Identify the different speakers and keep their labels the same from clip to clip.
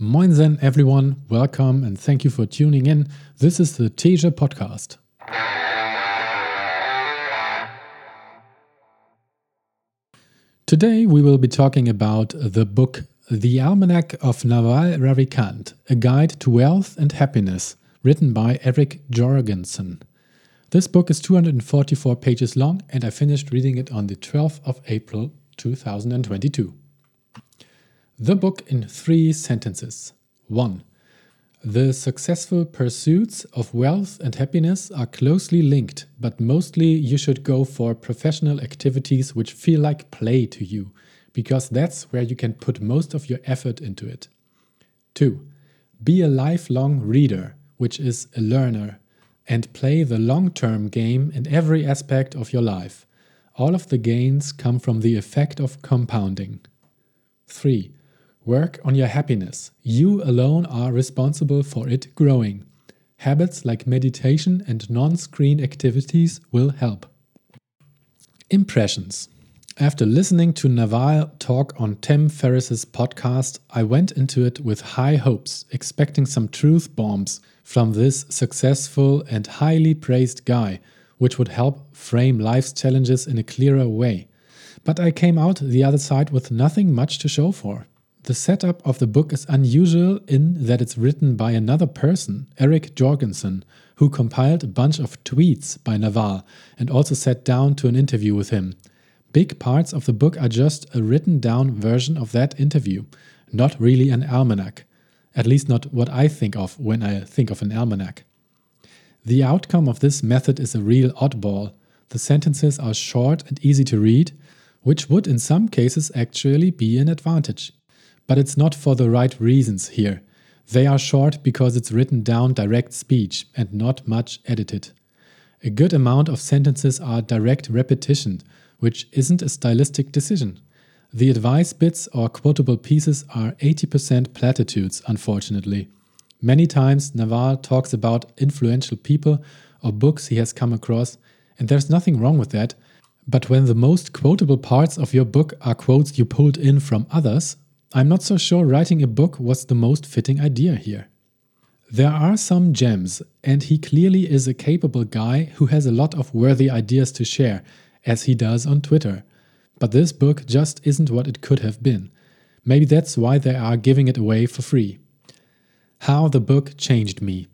Speaker 1: Moinsen, everyone. Welcome and thank you for tuning in. This is the Teja podcast. Today we will be talking about the book The Almanack of Naval Ravikant, A Guide to Wealth and Happiness, written by Eric Jorgenson. This book is 244 pages long and I finished reading it on the 12th of April 2022. The book in three sentences. 1. The successful pursuits of wealth and happiness are closely linked, but mostly you should go for professional activities which feel like play to you, because that's where you can put most of your effort into it. 2. Be a lifelong reader, which is a learner, and play the long term game in every aspect of your life. All of the gains come from the effect of compounding. 3. Work on your happiness. You alone are responsible for it growing. Habits like meditation and non screen activities will help. Impressions. After listening to Naval talk on Tim Ferriss's podcast, I went into it with high hopes, expecting some truth bombs from this successful and highly praised guy, which would help frame life's challenges in a clearer way. But I came out the other side with nothing much to show for. The setup of the book is unusual in that it's written by another person, Eric Jorgenson, who compiled a bunch of tweets by Naval and also sat down to an interview with him. Big parts of the book are just a written down version of that interview, not really an almanac. At least not what I think of when I think of an almanac. The outcome of this method is a real oddball. The sentences are short and easy to read, which would in some cases actually be an advantage. But it's not for the right reasons here. They are short because it's written down direct speech and not much edited. A good amount of sentences are direct repetition, which isn't a stylistic decision. The advice bits or quotable pieces are 80% platitudes, unfortunately. Many times, Naval talks about influential people or books he has come across, and there's nothing wrong with that. But when the most quotable parts of your book are quotes you pulled in from others, I'm not so sure writing a book was the most fitting idea here. There are some gems, and he clearly is a capable guy who has a lot of worthy ideas to share, as he does on Twitter. But this book just isn't what it could have been. Maybe that's why they are giving it away for free. How the book changed me.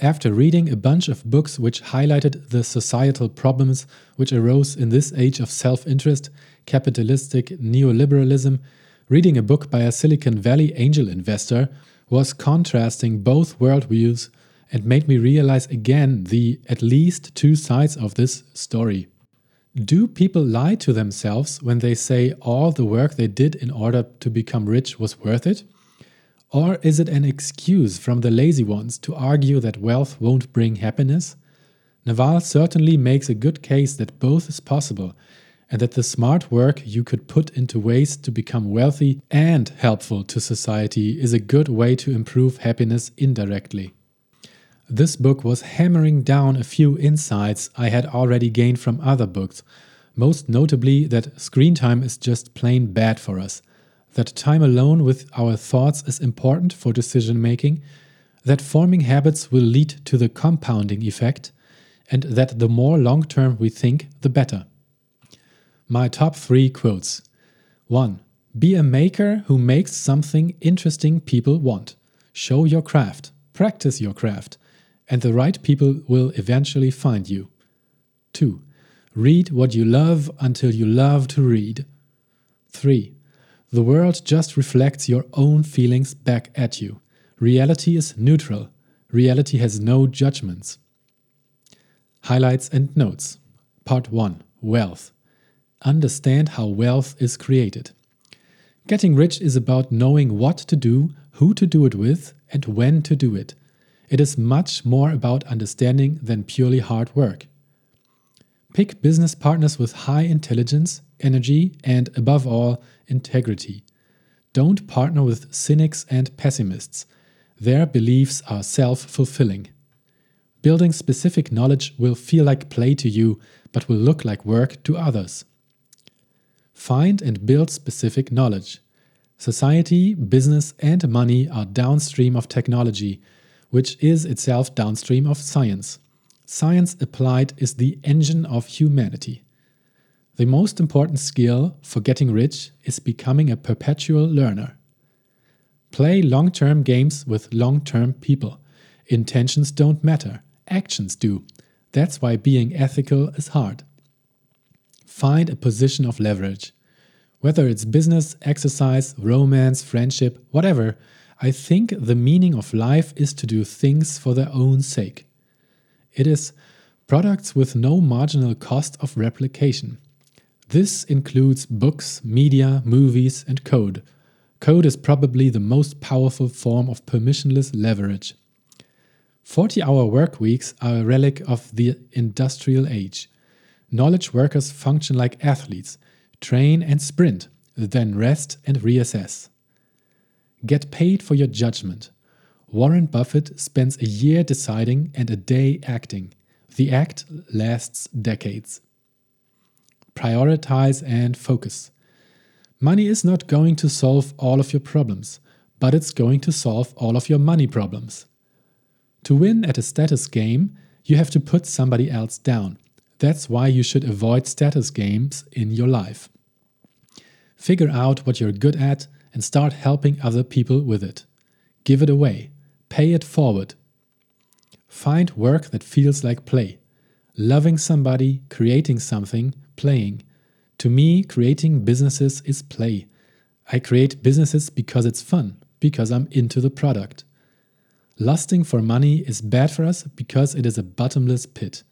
Speaker 1: After reading a bunch of books which highlighted the societal problems which arose in this age of self interest, capitalistic neoliberalism, reading a book by a Silicon Valley angel investor was contrasting both worldviews and made me realize again the at least two sides of this story. Do people lie to themselves when they say all the work they did in order to become rich was worth it? Or is it an excuse from the lazy ones to argue that wealth won't bring happiness? Naval certainly makes a good case that both is possible and that the smart work you could put into ways to become wealthy and helpful to society is a good way to improve happiness indirectly. This book was hammering down a few insights I had already gained from other books, most notably that screen time is just plain bad for us, that time alone with our thoughts is important for decision making, that forming habits will lead to the compounding effect, and that the more long term we think, the better. My top three quotes 1. Be a maker who makes something interesting people want. Show your craft, practice your craft, and the right people will eventually find you. 2. Read what you love until you love to read. 3. The world just reflects your own feelings back at you. Reality is neutral. Reality has no judgments. Highlights and notes. Part 1 Wealth understand how wealth is created. Getting rich is about knowing what to do, who to do it with, and when to do it. It is much more about understanding than purely hard work. Pick business partners with high intelligence, energy, and above all, integrity. Don't partner with cynics and pessimists. Their beliefs are self fulfilling. Building specific knowledge will feel like play to you, but will look like work to others. Find and build specific knowledge. Society, business, and money are downstream of technology, which is itself downstream of science. Science applied is the engine of humanity. The most important skill for getting rich is becoming a perpetual learner. Play long term games with long term people. Intentions don't matter, actions do. That's why being ethical is hard. Find a position of leverage. Whether it's business, exercise, romance, friendship, whatever, I think the meaning of life is to do things for their own sake. It is products with no marginal cost of replication. This includes books, media, movies, and code. Code is probably the most powerful form of permissionless leverage. 40 hour work weeks are a relic of the industrial age. Knowledge workers function like athletes train and sprint, then rest and reassess. Get paid for your judgment. Warren Buffett spends a year deciding and a day acting. The act lasts decades. Prioritize and focus. Money is not going to solve all of your problems, but it's going to solve all of your money problems. To win at a status game, you have to put somebody else down. That's why you should avoid status games in your life. Figure out what you're good at and start helping other people with it. Give it away. Pay it forward. Find work that feels like play. Loving somebody, creating something, playing. To me, creating businesses is play. I create businesses because it's fun, because I'm into the product. Lusting for money is bad for us because it is a bottomless pit.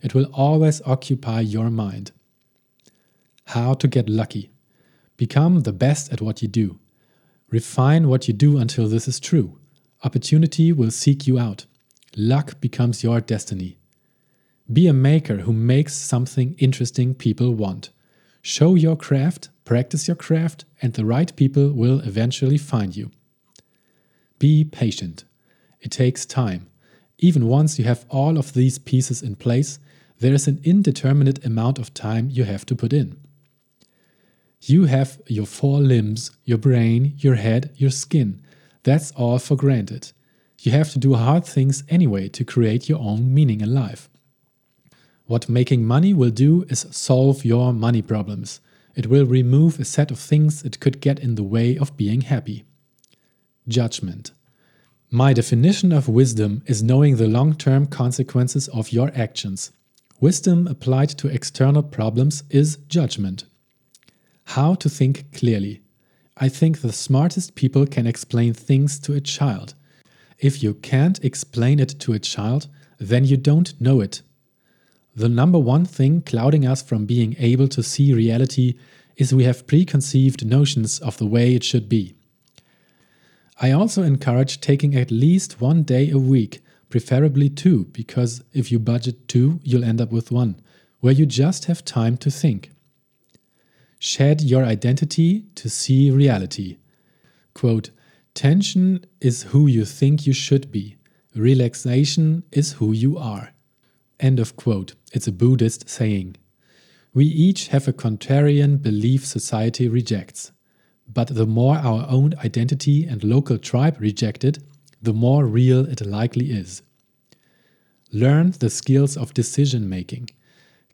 Speaker 1: It will always occupy your mind. How to get lucky. Become the best at what you do. Refine what you do until this is true. Opportunity will seek you out. Luck becomes your destiny. Be a maker who makes something interesting people want. Show your craft, practice your craft, and the right people will eventually find you. Be patient. It takes time. Even once you have all of these pieces in place, there is an indeterminate amount of time you have to put in. You have your four limbs, your brain, your head, your skin. That's all for granted. You have to do hard things anyway to create your own meaning in life. What making money will do is solve your money problems. It will remove a set of things that could get in the way of being happy. Judgment. My definition of wisdom is knowing the long term consequences of your actions. Wisdom applied to external problems is judgment. How to think clearly. I think the smartest people can explain things to a child. If you can't explain it to a child, then you don't know it. The number one thing clouding us from being able to see reality is we have preconceived notions of the way it should be. I also encourage taking at least one day a week, preferably two, because if you budget two, you'll end up with one, where you just have time to think. Shed your identity to see reality. Quote, Tension is who you think you should be. Relaxation is who you are. End of quote. It's a Buddhist saying. We each have a contrarian belief society rejects. But the more our own identity and local tribe reject it, the more real it likely is. Learn the skills of decision making.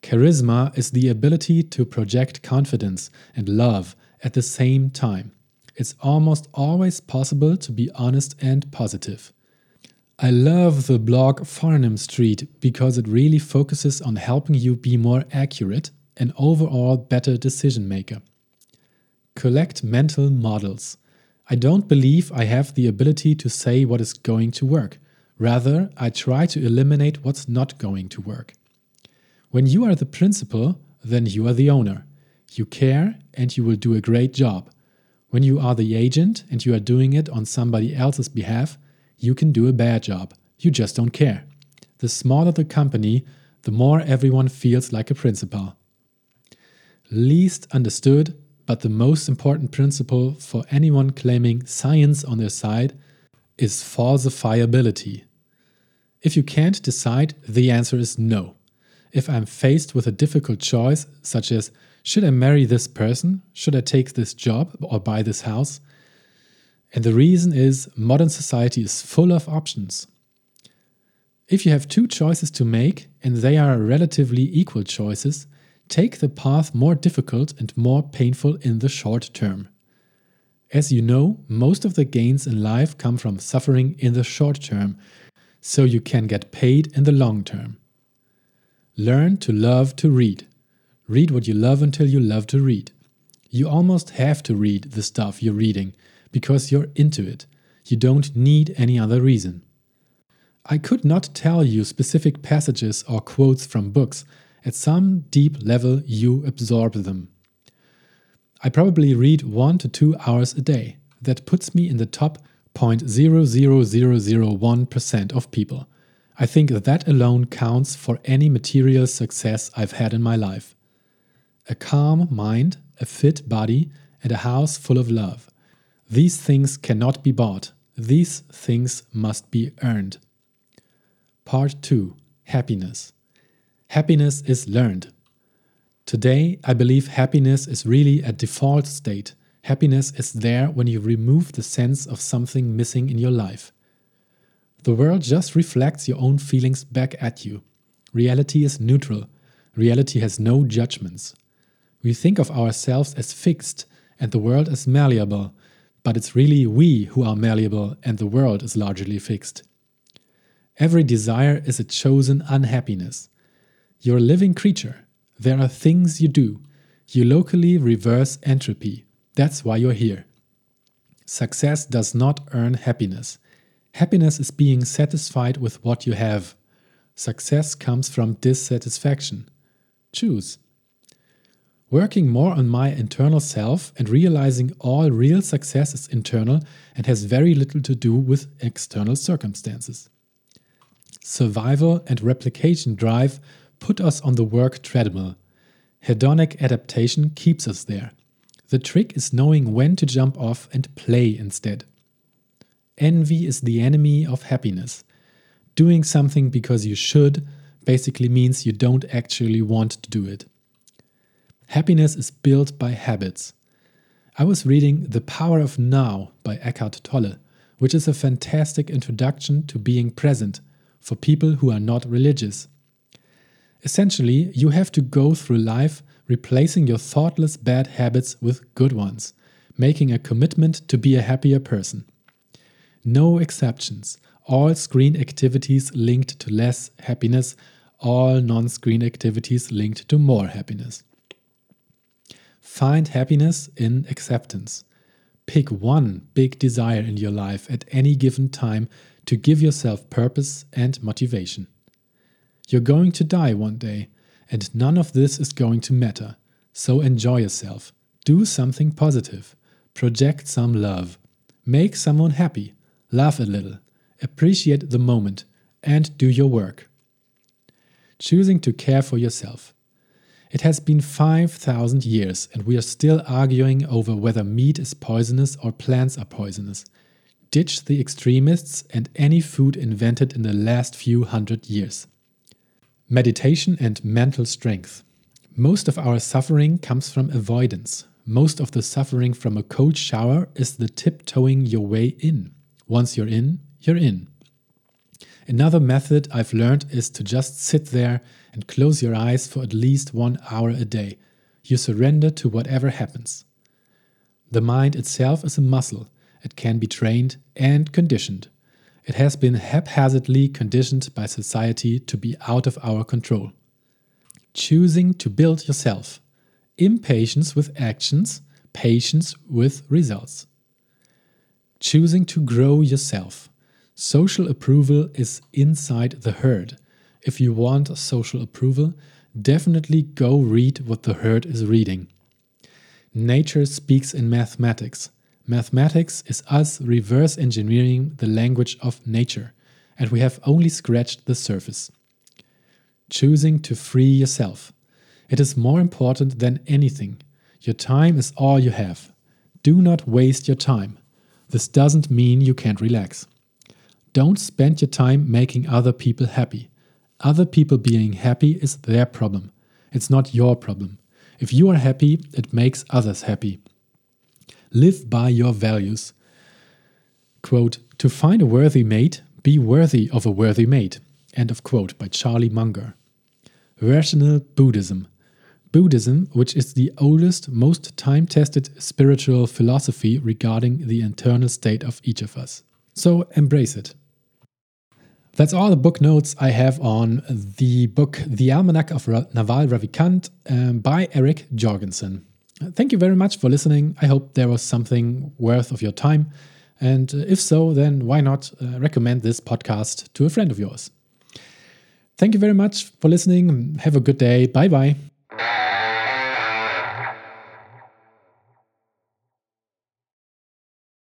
Speaker 1: Charisma is the ability to project confidence and love at the same time. It's almost always possible to be honest and positive. I love the blog Farnam Street because it really focuses on helping you be more accurate and overall better decision maker. Collect mental models. I don't believe I have the ability to say what is going to work. Rather, I try to eliminate what's not going to work. When you are the principal, then you are the owner. You care and you will do a great job. When you are the agent and you are doing it on somebody else's behalf, you can do a bad job. You just don't care. The smaller the company, the more everyone feels like a principal. Least understood, but the most important principle for anyone claiming science on their side is falsifiability. If you can't decide, the answer is no. If I'm faced with a difficult choice, such as should I marry this person, should I take this job or buy this house, And the reason is modern society is full of options. If you have two choices to make and they are relatively equal choices, take the path more difficult and more painful in the short term. As you know, most of the gains in life come from suffering in the short term, so you can get paid in the long term. Learn to love to read. Read what you love until you love to read. You almost have to read the stuff you're reading because you're into it. You don't need any other reason. I could not tell you specific passages or quotes from books. At some deep level, you absorb them. I probably read one to two hours a day. That puts me in the top 0.00001% of people. I think that alone counts for any material success I've had in my life. A calm mind, a fit body, and a house full of love. These things cannot be bought. These things must be earned. Part 2 Happiness. Happiness is learned. Today, I believe happiness is really a default state. Happiness is there when you remove the sense of something missing in your life. The world just reflects your own feelings back at you. Reality is neutral. Reality has no judgments. We think of ourselves as fixed and the world as malleable, but it's really we who are malleable and the world is largely fixed. Every desire is a chosen unhappiness. You're a living creature. There are things you do. You locally reverse entropy. That's why you're here. Success does not earn happiness. Happiness is being satisfied with what you have. Success comes from dissatisfaction. Choose. Working more on my internal self and realizing all real success is internal and has very little to do with external circumstances. Survival and replication drive put us on the work treadmill. Hedonic adaptation keeps us there. The trick is knowing when to jump off and play instead. Envy is the enemy of happiness. Doing something because you should basically means you don't actually want to do it. Happiness is built by habits. I was reading The Power of Now by Eckhart Tolle, which is a fantastic introduction to being present for people who are not religious. Essentially, you have to go through life replacing your thoughtless bad habits with good ones, making a commitment to be a happier person. No exceptions. All screen activities linked to less happiness, all non screen activities linked to more happiness. Find happiness in acceptance. Pick one big desire in your life at any given time to give yourself purpose and motivation. You're going to die one day, and none of this is going to matter. So enjoy yourself. Do something positive. Project some love. Make someone happy. Laugh a little. Appreciate the moment. And do your work. Choosing to care for yourself. It has been 5,000 years, and we are still arguing over whether meat is poisonous or plants are poisonous. Ditch the extremists and any food invented in the last few hundred years. Meditation and mental strength. Most of our suffering comes from avoidance. Most of the suffering from a cold shower is the tiptoeing your way in. Once you're in, you're in. Another method I've learned is to just sit there and close your eyes for at least one hour a day. You surrender to whatever happens. The mind itself is a muscle, it can be trained and conditioned. It has been haphazardly conditioned by society to be out of our control. Choosing to build yourself. Impatience with actions, patience with results. Choosing to grow yourself. Social approval is inside the herd. If you want social approval, definitely go read what the herd is reading. Nature speaks in mathematics. Mathematics is us reverse engineering the language of nature, and we have only scratched the surface. Choosing to free yourself. It is more important than anything. Your time is all you have. Do not waste your time. This doesn't mean you can't relax. Don't spend your time making other people happy. Other people being happy is their problem. It's not your problem. If you are happy, it makes others happy. Live by your values. quote, To find a worthy mate, be worthy of a worthy mate. End of quote by Charlie Munger. Rational Buddhism. Buddhism, which is the oldest, most time tested spiritual philosophy regarding the internal state of each of us. So embrace it. That's all the book notes I have on the book The Almanack of Naval Ravikant um, by Eric Jorgenson. Thank you very much for listening. I hope there was something worth of your time. And if so, then why not uh, recommend this podcast to a friend of yours? Thank you very much for listening. Have a good day. Bye bye. Thank you.